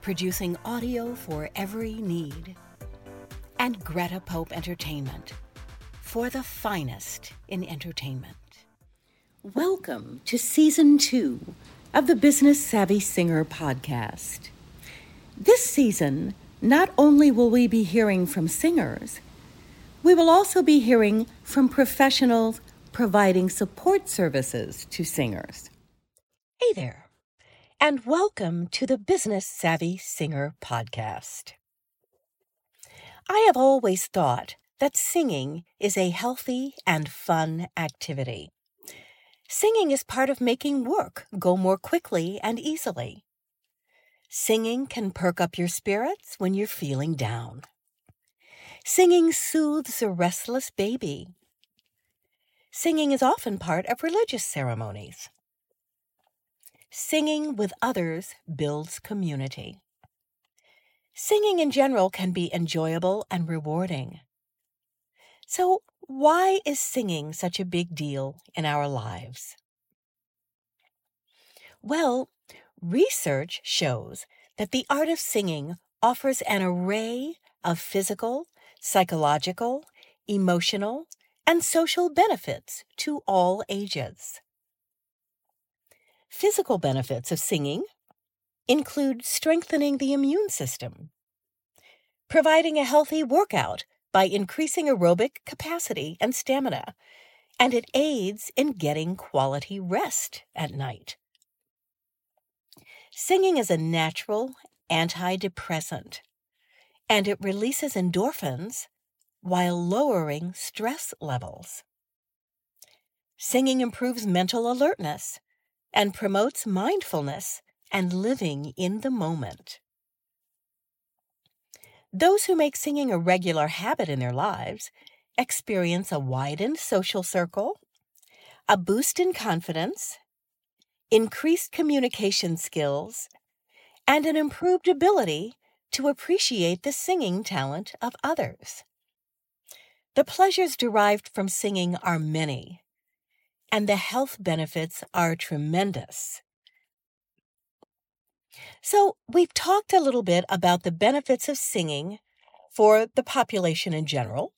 producing audio for every need. And Greta Pope Entertainment, for the finest in entertainment. Welcome to Season 2 of the Business Savvy Singer podcast. This season, not only will we be hearing from singers, we will also be hearing from professionals providing support services to singers. Hey there and welcome to the Business Savvy Singer podcast. I have always thought that singing is a healthy and fun activity. Singing is part of making work go more quickly and easily. Singing can perk up your spirits when you're feeling down. Singing soothes a restless baby. Singing is often part of religious ceremonies. Singing with others builds community. Singing in general can be enjoyable and rewarding. So, why is singing such a big deal in our lives? Well, research shows that the art of singing offers an array of physical, psychological, emotional, and social benefits to all ages. Physical benefits of singing include strengthening the immune system, providing a healthy workout by increasing aerobic capacity and stamina, and it aids in getting quality rest at night. Singing is a natural antidepressant, and it releases endorphins while lowering stress levels. Singing improves mental alertness and promotes mindfulness and living in the moment. Those who make singing a regular habit in their lives experience a widened social circle, a boost in confidence, increased communication skills, and an improved ability to appreciate the singing talent of others. The pleasures derived from singing are many, and the health benefits are tremendous. So, we've talked a little bit about the benefits of singing for the population in general.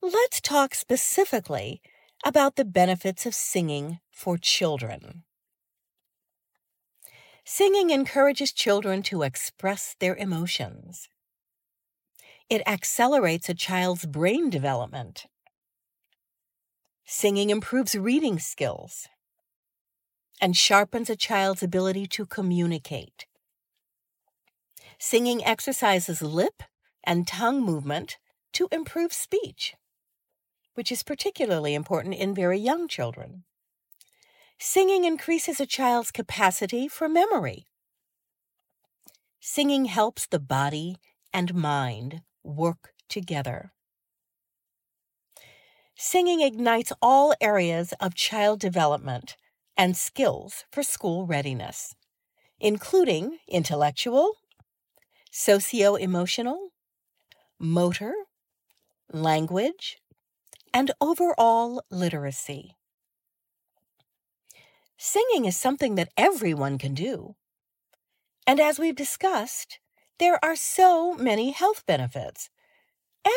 Let's talk specifically about the benefits of singing for children. Singing encourages children to express their emotions. It accelerates a child's brain development Singing improves reading skills and sharpens a child's ability to communicate. Singing exercises lip and tongue movement to improve speech, which is particularly important in very young children. Singing increases a child's capacity for memory. Singing helps the body and mind work together. Singing ignites all areas of child development and skills for school readiness, including intellectual, socio emotional, motor, language, and overall literacy. Singing is something that everyone can do. And as we've discussed, there are so many health benefits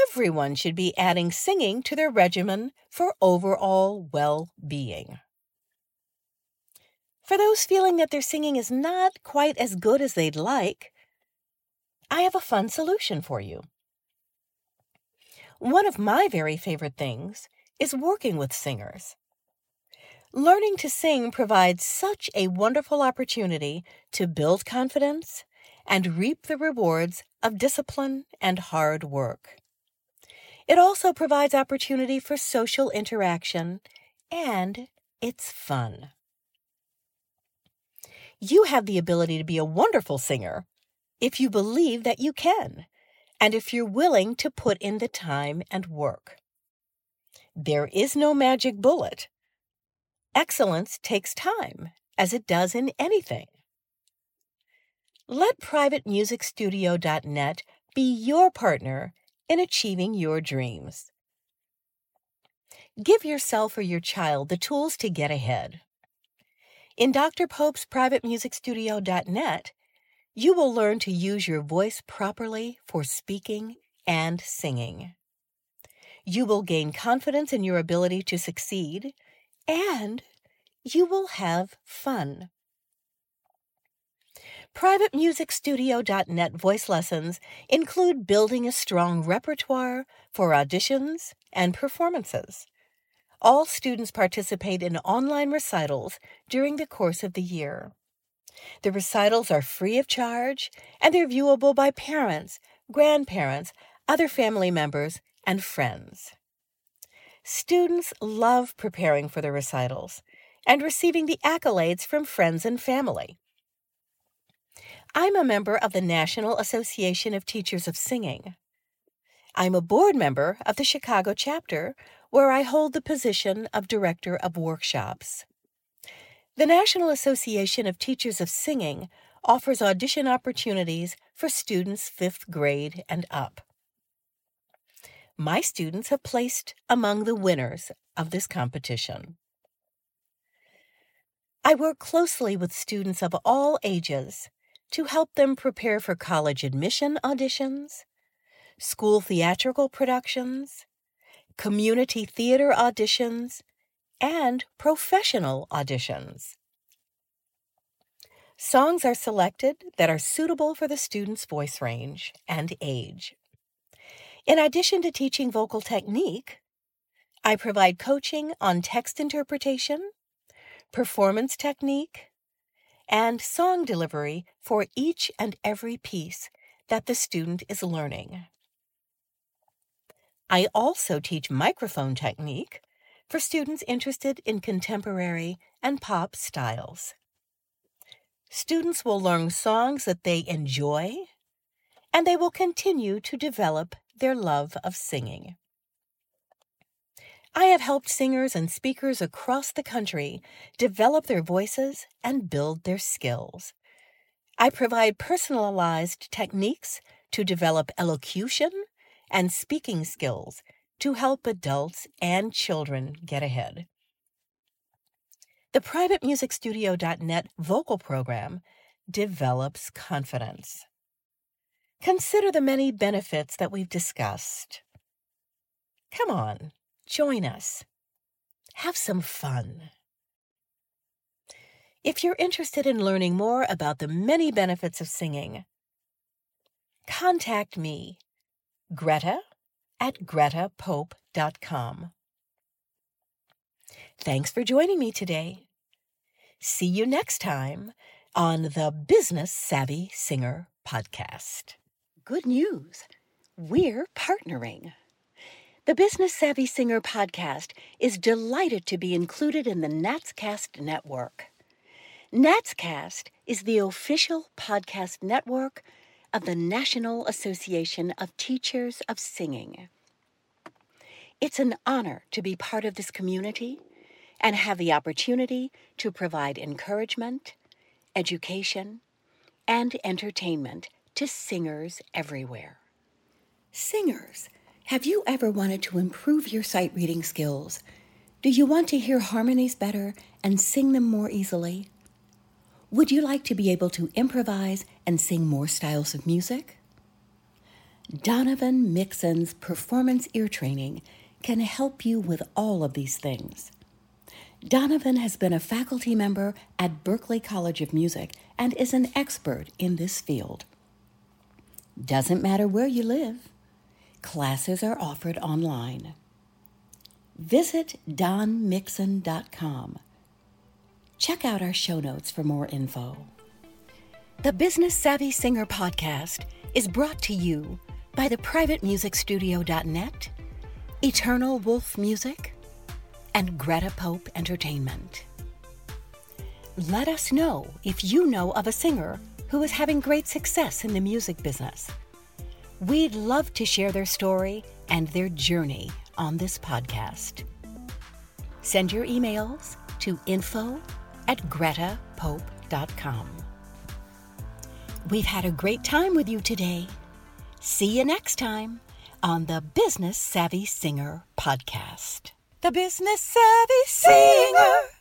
everyone should be adding singing to their regimen for overall well being. For those feeling that their singing is not quite as good as they'd like, I have a fun solution for you. One of my very favorite things is working with singers. Learning to sing provides such a wonderful opportunity to build confidence and reap the rewards of discipline and hard work. It also provides opportunity for social interaction and it's fun. You have the ability to be a wonderful singer if you believe that you can and if you're willing to put in the time and work. There is no magic bullet. Excellence takes time, as it does in anything. Let privatemusicstudio.net be your partner in achieving your dreams. Give yourself or your child the tools to get ahead. In Dr. Pope's privatemusicstudio.net, you will learn to use your voice properly for speaking and singing. You will gain confidence in your ability to succeed, and you will have fun. PrivateMusicStudio.net voice lessons include building a strong repertoire for auditions and performances. All students participate in online recitals during the course of the year. The recitals are free of charge and they're viewable by parents, grandparents, other family members, and friends. Students love preparing for the recitals and receiving the accolades from friends and family. I'm a member of the National Association of Teachers of Singing. I'm a board member of the Chicago chapter, where I hold the position of Director of Workshops. The National Association of Teachers of Singing offers audition opportunities for students fifth grade and up. My students have placed among the winners of this competition. I work closely with students of all ages to help them prepare for college admission auditions, school theatrical productions, community theater auditions, and professional auditions. Songs are selected that are suitable for the student's voice range and age. In addition to teaching vocal technique, I provide coaching on text interpretation, performance technique, and song delivery for each and every piece that the student is learning. I also teach microphone technique for students interested in contemporary and pop styles. Students will learn songs that they enjoy, and they will continue to develop their love of singing. I have helped singers and speakers across the country develop their voices and build their skills. I provide personalized techniques to develop elocution and speaking skills to help adults and children get ahead. The privatemusicstudio.net vocal program develops confidence. Consider the many benefits that we've discussed. Come on, Join us. Have some fun. If you're interested in learning more about the many benefits of singing, contact me, Greta at gretapope.com. Thanks for joining me today. See you next time on the Business Savvy Singer podcast. Good news! We're partnering. The Business Savvy Singer podcast is delighted to be included in the Natscast network. Natscast is the official podcast network of the National Association of Teachers of Singing. It's an honor to be part of this community and have the opportunity to provide encouragement, education, and entertainment to singers everywhere. Singers have you ever wanted to improve your sight reading skills? Do you want to hear harmonies better and sing them more easily? Would you like to be able to improvise and sing more styles of music? Donovan Mixon's performance ear training can help you with all of these things. Donovan has been a faculty member at Berklee College of Music and is an expert in this field. Doesn't matter where you live, classes are offered online. Visit donmixon.com. Check out our show notes for more info. The Business Savvy Singer podcast is brought to you by the privatemusicstudio.net, Eternal Wolf Music, and Greta Pope Entertainment. Let us know if you know of a singer who is having great success in the music business. We'd love to share their story and their journey on this podcast. Send your emails to info at gretapope.com. We've had a great time with you today. See you next time on the Business Savvy Singer podcast. The Business Savvy Singer.